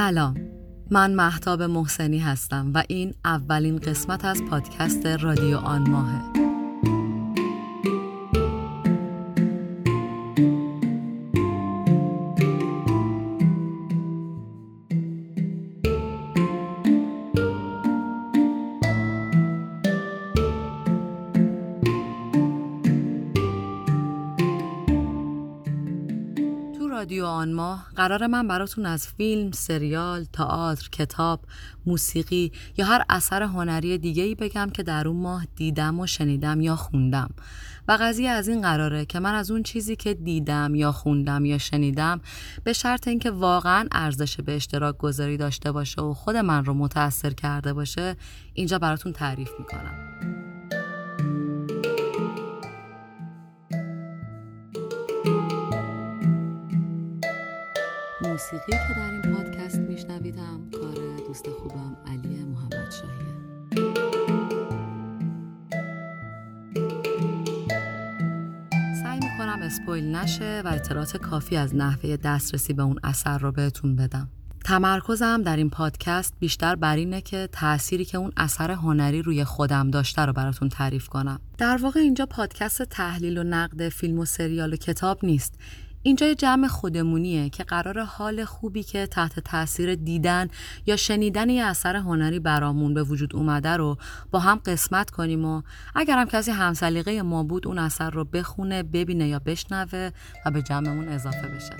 سلام. من محتاب محسنی هستم و این اولین قسمت از پادکست رادیو آن ماهه. رادیو آن ماه قرار من براتون از فیلم، سریال، تئاتر، کتاب، موسیقی یا هر اثر هنری دیگه ای بگم که در اون ماه دیدم و شنیدم یا خوندم. و قضیه از این قراره که من از اون چیزی که دیدم یا خوندم یا شنیدم به شرط اینکه واقعا ارزش به اشتراک گذاری داشته باشه و خود من رو متاثر کرده باشه اینجا براتون تعریف می‌کنم. موسیقی که در این پادکست میشنویدم کار دوست خوبم علی محمد شاهیه سعی می‌کنم اسپویل نشه و اطلاعات کافی از نحوه دسترسی به اون اثر رو بهتون بدم تمرکزم در این پادکست بیشتر بر اینه که تأثیری که اون اثر هنری روی خودم داشته رو براتون تعریف کنم. در واقع اینجا پادکست تحلیل و نقد فیلم و سریال و کتاب نیست. اینجا جمع خودمونیه که قرار حال خوبی که تحت تاثیر دیدن یا شنیدن یه اثر هنری برامون به وجود اومده رو با هم قسمت کنیم و اگر هم کسی همسلیقه ما بود اون اثر رو بخونه ببینه یا بشنوه و به جمعمون اضافه بشه.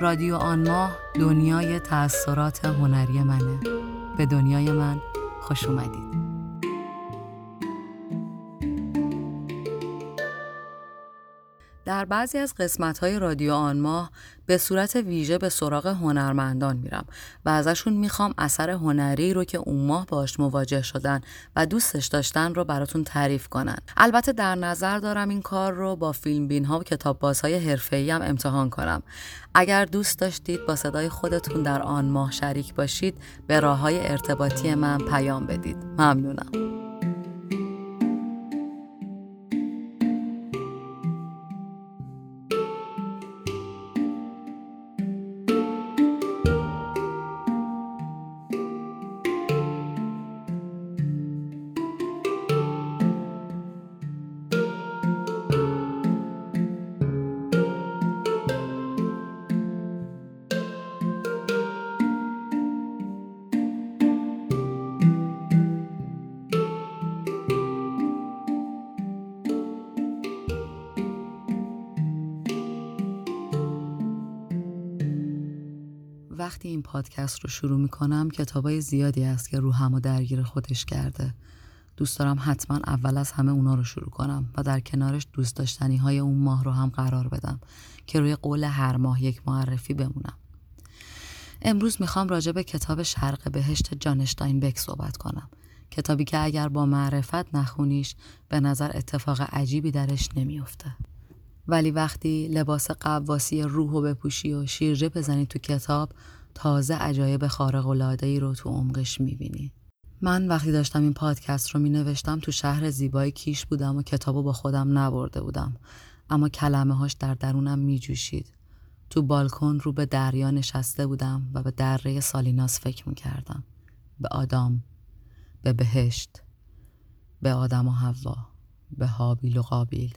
رادیو آن ماه دنیای تأثیرات هنری منه. به دنیای من خوش اومدید. در بعضی از قسمت های رادیو آن ماه به صورت ویژه به سراغ هنرمندان میرم و ازشون می‌خوام اثر هنری رو که اون ماه باش مواجه شدن و دوستش داشتن رو براتون تعریف کنن. البته در نظر دارم این کار رو با فیلم بین ها و کتاب بازهای حرفه‌ای هم امتحان کنم. اگر دوست داشتید با صدای خودتون در آن ماه شریک باشید به راه های ارتباطی من پیام بدید. ممنونم. وقتی این پادکست رو شروع می‌کنم کتابای زیادی هست که روحم و درگیر خودش کرده. دوست دارم حتما اول از همه اونا رو شروع کنم و در کنارش دوست داشتنی های اون ماه رو هم قرار بدم که روی قول هر ماه یک معرفی بمونم. امروز می‌خوام راجع به کتاب شرق بهشت جانشتاین بک صحبت کنم. کتابی که اگر با معرفت نخونیش به نظر اتفاق عجیبی درش نمیافته. ولی وقتی لباس قواسی روح و بپوشی و شیرجه بزنی تو کتاب تازه عجایب خارق ای رو تو عمقش می‌بینی. من وقتی داشتم این پادکست رو می نوشتم تو شهر زیبای کیش بودم و کتابو با خودم نبرده بودم اما کلمه هاش در درونم می جوشید. تو بالکن رو به دریا نشسته بودم و به دره سالیناس فکر می کردم. به آدام، به بهشت، به آدم و حوا، به هابیل و قابیل.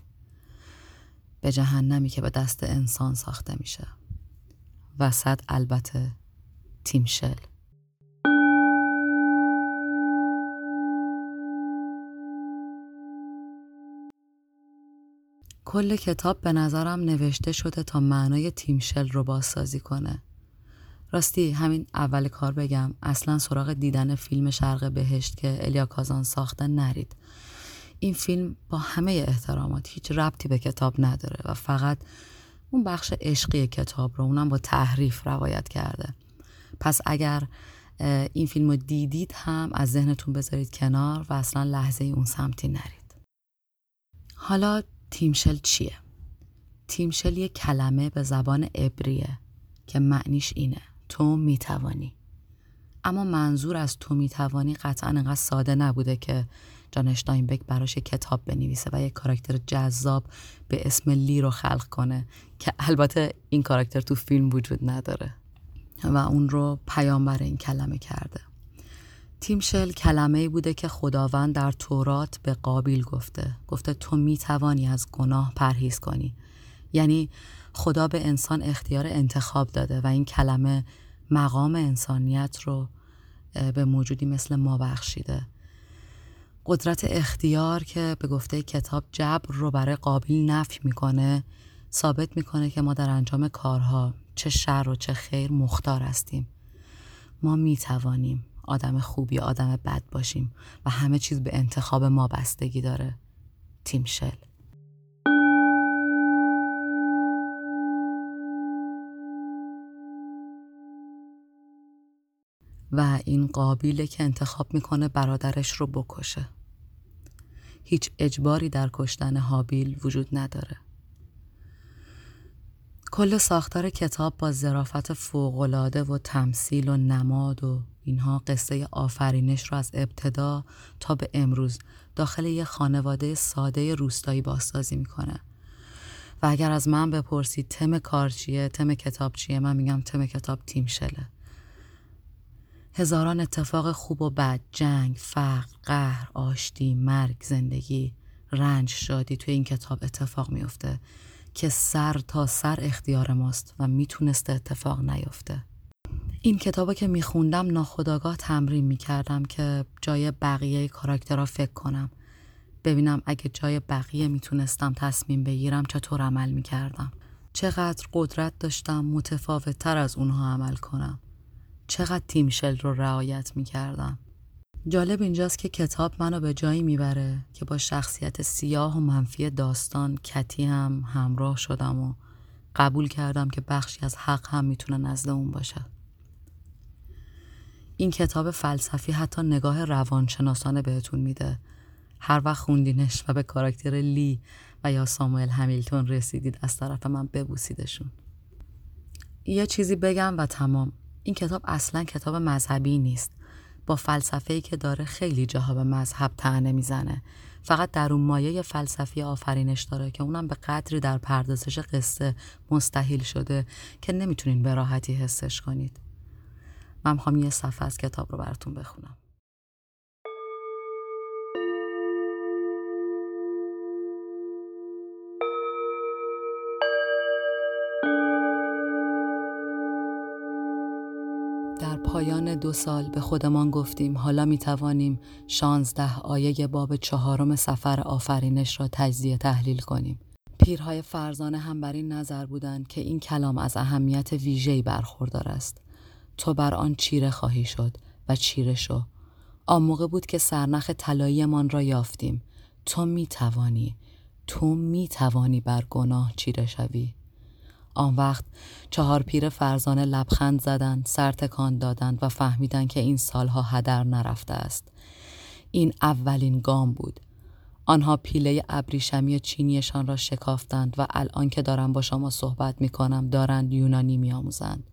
به جهنمی که به دست انسان ساخته میشه. وسط البته تیمشل کل کتاب به نظرم نوشته شده تا معنای تیمشل رو بازسازی کنه. راستی همین اول کار بگم. اصلا سراغ دیدن فیلم شرق بهشت که الیا کازان ساخته نرید. این فیلم با همه احترامات هیچ ربطی به کتاب نداره و فقط اون بخش عشقی کتاب رو اونم با تحریف روایت کرده. پس اگر این فیلم رو دیدید هم از ذهنتون بذارید کنار و اصلا لحظه اون سمتی نرید. حالا تیمشل چیه؟ تیمشل یه کلمه به زبان عبریه که معنیش اینه تو می‌توانی. اما منظور از تو می‌توانی قطعا انقدر ساده نبوده که جان اشتاینبک براش کتاب بنویسه و یک کاراکتر جذاب به اسم لی رو خلق کنه که البته این کاراکتر تو فیلم وجود نداره. و اون رو پیامبر این کلمه کرده. تیمشل کلمه ای بوده که خداوند در تورات به قابیل گفته. گفته تو می توانی از گناه پرهیز کنی. یعنی خدا به انسان اختیار انتخاب داده و این کلمه مقام انسانیت رو به موجودی مثل ما بخشیده. قدرت اختیار که به گفته کتاب جبر رو برای قابل نفی می‌کنه ثابت می‌کنه که ما در انجام کارها چه شر و چه خیر مختار هستیم. ما می‌توانیم آدم خوب یا آدم بد باشیم و همه چیز به انتخاب ما بستگی داره. تیم شل. و این قابیله که انتخاب می‌کنه برادرش رو بکشه. هیچ اجباری در کشتن حابیل وجود نداره. کل ساختار کتاب با ظرافت فوقالعاده و تمثیل و نماد و اینها قصه آفرینش رو از ابتدا تا به امروز داخل یه خانواده ساده روستایی بازسازی می‌کنه. و اگر از من بپرسید تم کار چیه تم کتاب چیه من میگم تم کتاب تیم شله. هزاران اتفاق خوب و بد جنگ فقر قهر آشتی مرگ زندگی رنج شادی توی این کتاب اتفاق میفته که سر تا سر اختیار ماست و می‌تونسته اتفاق نیفته. این کتابو که میخوندم ناخداگاه تمرین می‌کردم که جای بقیه کاراکترها فکر کنم. ببینم اگه جای بقیه می‌تونستم تصمیم بگیرم چطور عمل می‌کردم. چقدر قدرت داشتم متفاوت تر از اونها عمل کنم. چقدر تیمشل رو رعایت می‌کردم. جالب اینجاست که کتاب منو به جایی می‌بره که با شخصیت سیاه و منفی داستان کتی هم همراه شدم و قبول کردم که بخشی از حق هم می‌تونه نزد اون باشه. این کتاب فلسفی حتی نگاه روانشناسانه بهتون میده. هر وقت خوندینش و به کاراکتر لی و یا ساموئل همیلتون رسیدید از طرف من ببوسیدشون. یه چیزی بگم و تمام. این کتاب اصلا کتاب مذهبی نیست. با فلسفه‌ای که داره خیلی جاها به مذهب تنه می‌زنه. فقط در اون مایه فلسفی آفرینش داره که اونم به قدری در پردازش قصه مستحیل شده که نمی‌تونین به راحتی حسش کنید. من می‌خوام یه صفحه از کتاب رو براتون بخونم. در پایان دو سال به خودمان گفتیم حالا می توانیم شانزده آیه باب چهارم سفر آفرینش را تجزیه تحلیل کنیم. پیرهای فرزانه هم بر این نظر بودند که این کلام از اهمیت ویژه‌ای برخوردار است. تو بر آن چیره خواهی شد و چیره شو. آن موقع بود که سرنخ طلاییمان را یافتیم. تو می توانی. تو می توانی بر گناه چیره شوی. آن وقت چهار پیر فرزانه لبخند زدند، سر تکان دادند و فهمیدند که این سالها هدر نرفته است. این اولین گام بود. آنها پیله ابریشمی چینیشان را شکافتند و الان که دارم با شما صحبت می کنم دارند یونانی می آموزند.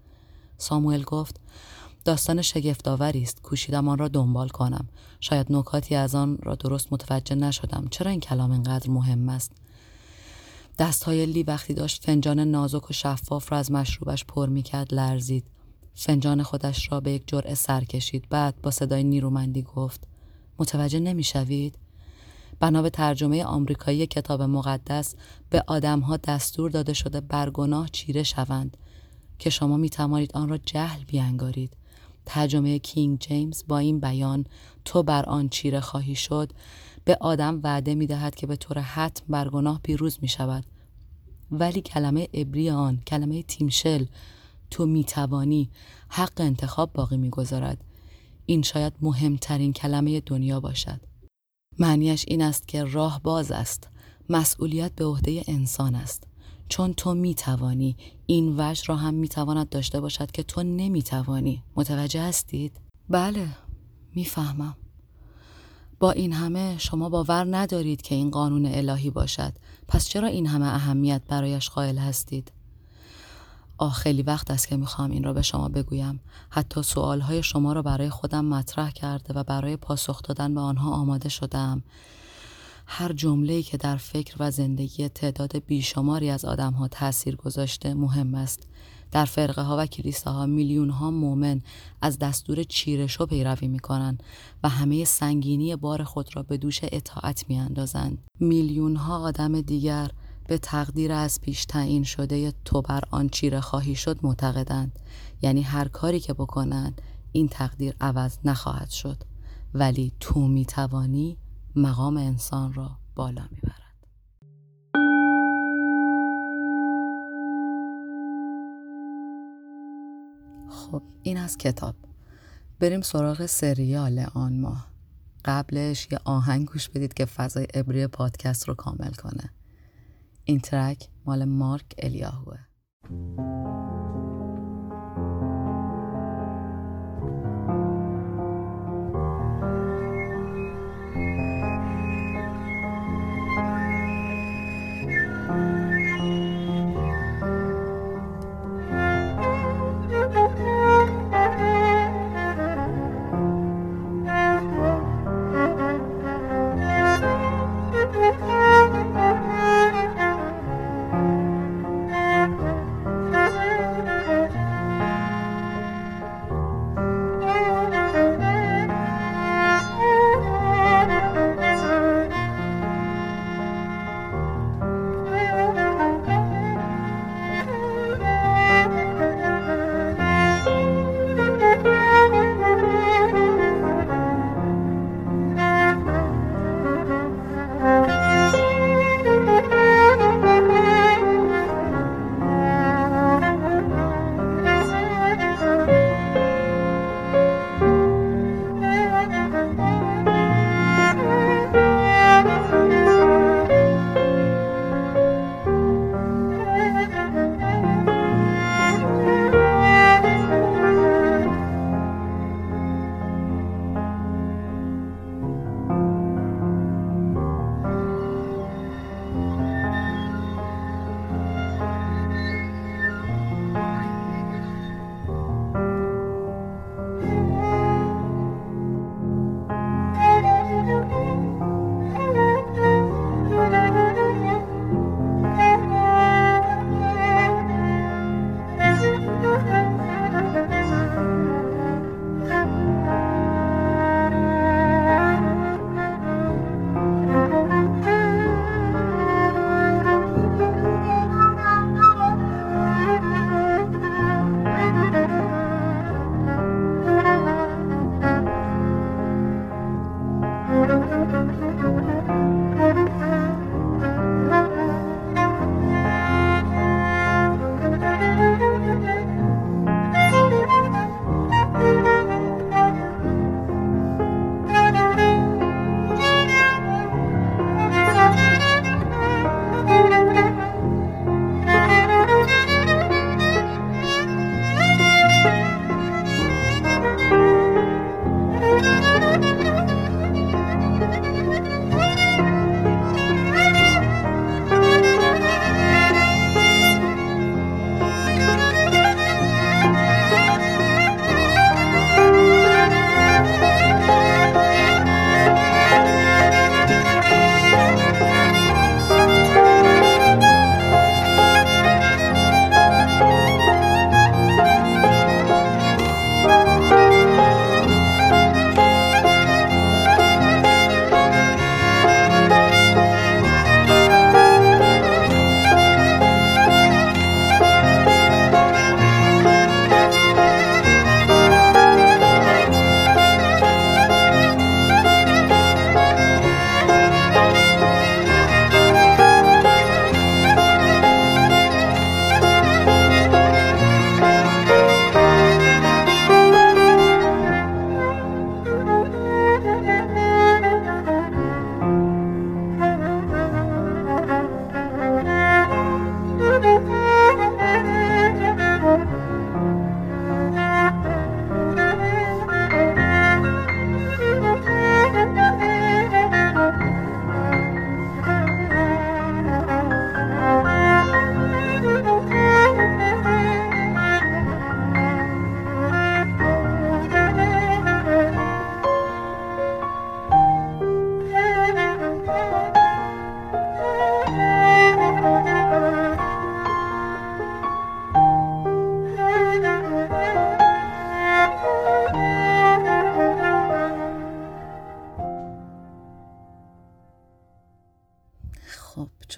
ساموئل گفت داستان شگفتآوری است کوشیدم آن را دنبال کنم شاید نکاتی از آن را درست متوجه نشدم چرا این کلام اینقدر مهم است دستهای لی وقتی داشت فنجان نازک و شفاف را از مشروبش پر می‌کرد لرزید. فنجان خودش را به یک جرعه سر کشید. بعد با صدای نیرومندی گفت متوجه نمی‌شوید؟ بنا به ترجمه آمریکایی کتاب مقدس به آدمها دستور داده شده برگناه چیره شوند که شما می توانید آن را جهل بیانگارید. ترجمه کینگ جیمز با این بیان تو بر آن چیره خواهی شد به آدم وعده می دهد که به طور حتم بر گناه پیروز می شود ولی کلمه ابری آن کلمه تیمشل تو می توانی حق انتخاب باقی می گذارد. این شاید مهمترین کلمه دنیا باشد. معنیش این است که راه باز است. مسئولیت به عهده انسان است. چون تو می توانی این وجه را هم می تواند داشته باشد که تو نمی توانی متوجه هستید؟ بله می‌فهمم. با این همه شما باور ندارید که این قانون الهی باشد. پس چرا این همه اهمیت برایش قائل هستید؟ آه خیلی وقت است که می‌خوام این را به شما بگویم. حتی سوالهای شما را برای خودم مطرح کرده و برای پاسخ دادن به آنها آماده شدم. هر جمله که در فکر و زندگی تعداد بیشماری از آدم ها تاثیر گذاشته مهم است. در فرقه ها و کلیسه ها میلیون ها مؤمن از دستور چیرش و پیروی می کنند و همه سنگینی بار خود را به دوش اطاعت می اندازند. میلیون ها آدم دیگر به تقدیر از پیش تعیین شده تو بر آن چیره خواهی شد معتقدند. یعنی هر کاری که بکنند این تقدیر عوض نخواهد شد. ولی تو می توانی مقام انسان را بالا می خب این از کتاب. بریم سراغ سریال آن ماه. قبلش یه آهنگ گوش بدید که فضای ابری پادکست رو کامل کنه. این ترک مال مارک الیاهوه.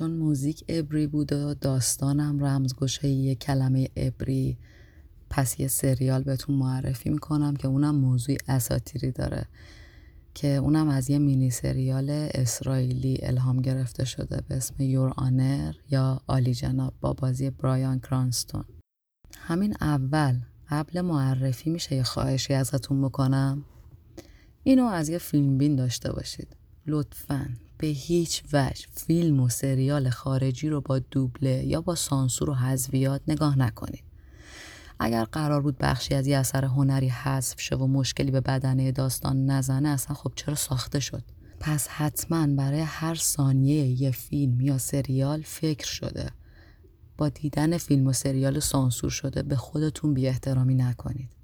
چون موزیک ابری بود و داستانم رمزگشه یه کلمه ابری. پس یه سریال بهتون معرفی می‌کنم که اونم موضوع اساتیری داره که اونم از یه مینی سریال اسرائیلی الهام گرفته شده به اسم یور آنر یا آلی جناب با بازی برایان کرانستون. همین اول قبل معرفی میشه یه خواهشی ازتون بکنم. اینو از یه فیلم بین داشته باشید. لطفا. به هیچ وجه فیلم و سریال خارجی رو با دوبله یا با سانسور و حذویات نگاه نکنید. اگر قرار بود بخشی از یه اثر هنری حذف شه و مشکلی به بدنه داستان نزنه اصلا خب چرا ساخته شد؟ پس حتما برای هر ثانیه یه فیلم یا سریال فکر شده. با دیدن فیلم و سریال سانسور شده به خودتون بی احترامی نکنید.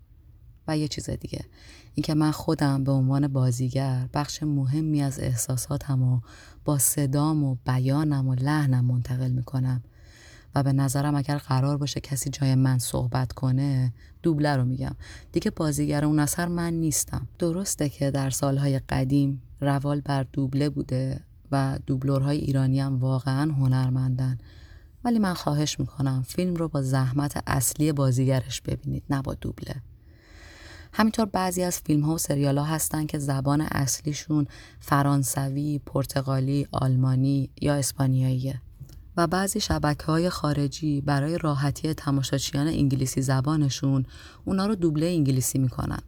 و یه چیز دیگه. اینکه من خودم به عنوان بازیگر بخش مهمی از احساساتم و با صدام و بیانم و لحنم منتقل می‌کنم. و به نظرم اگر قرار باشه کسی جای من صحبت کنه دوبله رو میگم. دیگه بازیگر اون اثر من نیستم. درسته که در سالهای قدیم روال بر دوبله بوده و دوبلورهای ایرانی هم واقعا هنرمندن. ولی من خواهش می‌کنم فیلم رو با زحمت اصلی بازیگرش ببینید نه با دوبله. همینطور بعضی از فیلم ها و سریال ها هستن که زبان اصلیشون فرانسوی، پرتغالی، آلمانی یا اسپانیاییه. و بعضی شبکه های خارجی برای راحتی تماشاچیان انگلیسی زبانشون اونا رو دوبله انگلیسی می‌کنن.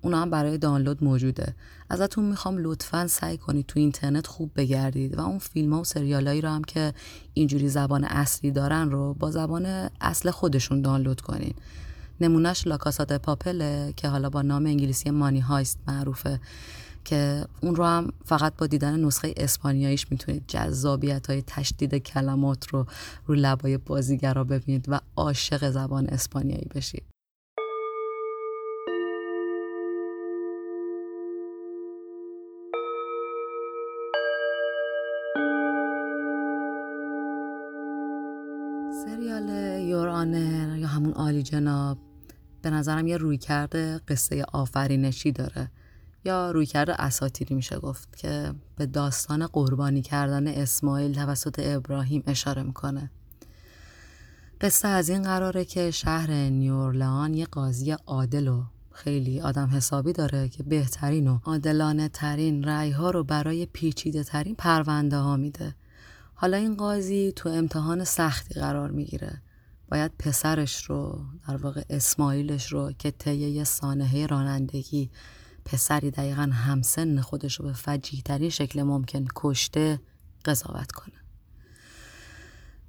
اونا هم برای دانلود موجوده. ازتون می‌خوام لطفا سعی کنید تو اینترنت خوب بگردید و اون فیلم ها و سریالایی رو هم که اینجوری زبان اصلی دارن رو با زبان اصل خودشون دانلود کنین. نمونهش لاکاسات پاپله که حالا با نام انگلیسی مانی هایست معروفه که اون رو هم فقط با دیدن نسخه اسپانیاییش می‌تونید جذابیت های تشدید کلمات رو رو لبای بازیگر رو ببینید و عاشق زبان اسپانیایی بشید. همون عالی جناب به نظرم یه روی کرده قصه آفرینشی داره. یا رویکرد اساتیری میشه گفت که به داستان قربانی کردن اسماعیل توسط ابراهیم اشاره می‌کنه. قصه از این قراره که شهر نیورلان یه قاضی عادل و خیلی آدم حسابی داره که بهترین و عادلانه ترین رعی ها رو برای پیچیده ترین پرونده ها میده. حالا این قاضی تو امتحان سختی قرار می‌گیره. باید پسرش رو در واقع اسماعیلش رو که طی یه سانحه رانندگی پسری دقیقا همسن خودش رو به فجیه شکل ممکن کشته قضاوت کنه.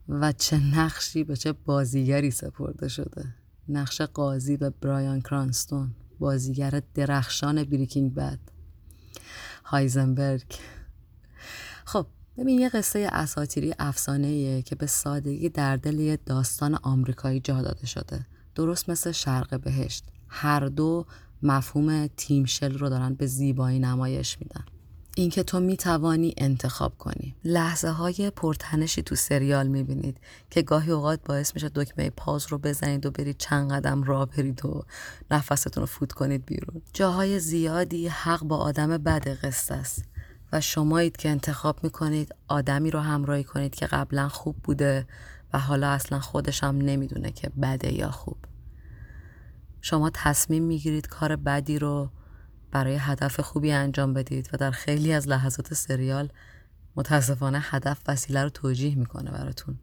و چه نقشی به چه بازیگری سپرده شده. نقش قاضی به برایان کرانستون بازیگر درخشان بریکینگ بد هایزنبرگ. خب ببین یه قصه اساتیری افسانه که به سادگی در دل یه داستان آمریکایی جا داده شده. درست مثل شرق بهشت. هر دو مفهوم تیمشل رو دارن به زیبایی نمایش میدن. اینکه تو می‌توانی انتخاب کنی. لحظه های پرتنشی تو سریال می‌بینید که گاهی اوقات باعث میشه دکمه پاز رو بزنید و برید چند قدم راه برید و نفستون رو فوت کنید بیرون. جاهای زیادی حق با آدم بد قصه است. و شمایید که انتخاب می‌کنید آدمی رو همراهی کنید که قبلا خوب بوده و حالا اصلا خودش هم نمی‌دونه که بده یا خوب. شما تصمیم می‌گیرید کار بدی رو برای هدف خوبی انجام بدید و در خیلی از لحظات سریال متاسفانه هدف وسیله رو توجیه می‌کنه براتون.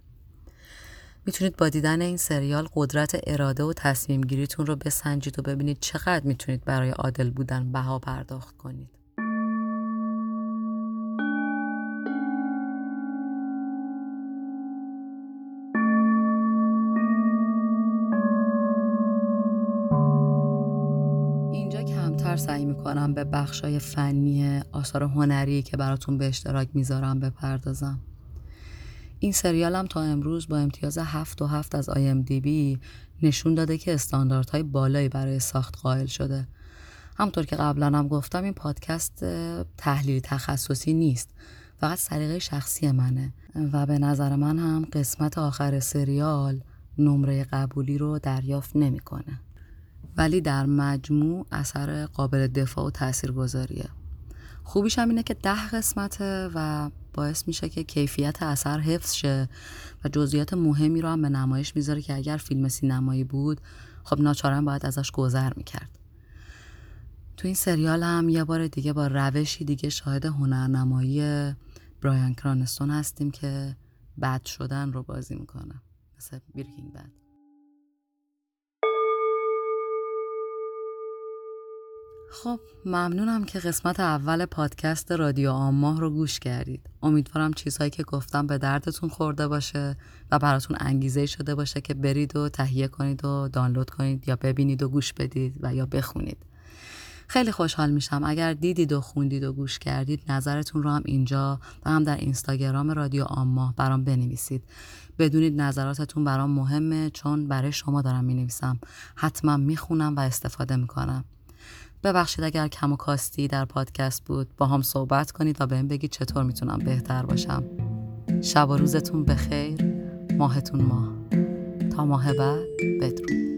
می‌تونید با دیدن این سریال قدرت اراده و تصمیم گیریتون رو بسنجید و ببینید چقدر می‌تونید برای عادل بودن بها پرداخت کنید. سعی می‌کنم به بخشای فنی آثار هنری که براتون به اشتراک می‌ذارم بپردازم این سریالم تا امروز با امتیاز هفت و هفت از بی نشون داده که استانداردهای بالایی برای ساخت قائل شده همطور که قبلا هم گفتم این پادکست تحلیل تخصصی نیست فقط سلیقه شخصی منه و به نظر من هم قسمت آخر سریال نمره قبولی رو دریافت نمی‌کنه. ولی در مجموع اثر قابل دفاع و تاثیر گذاریه خوبیش هم اینه که ده قسمته و باعث میشه که کیفیت اثر حفظ شه و جزئیات مهمی رو هم به نمایش می‌ذاره که اگر فیلم سینمایی بود خب ناچارن باید ازش گذر می‌کرد. تو این سریال هم یه بار دیگه با روشی دیگه شاهد هنرنمایی برایان کرانستون هستیم که بد شدن رو بازی می‌کنه. مثل بیرکینگ بد. خب ممنونم که قسمت اول پادکست رادیو آماه رو گوش کردید. امیدوارم چیزهایی که گفتم به دردتون خورده باشه و براتون انگیزه شده باشه که برید و تهیه کنید و دانلود کنید یا ببینید و گوش بدید و یا بخونید. خیلی خوشحال میشم. اگر دیدید و خوندید و گوش کردید نظرتون رو هم اینجا و هم در اینستاگرام رادیو آماه برام بنویسید. بدونید نظراتتون برام مهمه چون برای شما دارم می‌نویسم. حتما می‌خونم و استفاده می‌کنم. ببخشید اگر کم و کاستی در پادکست بود با هم صحبت کنید و بهم بگید چطور می‌تونم بهتر باشم. شب و روزتون بخیر. ماهتون ماه. تا ماه بعد بدرود.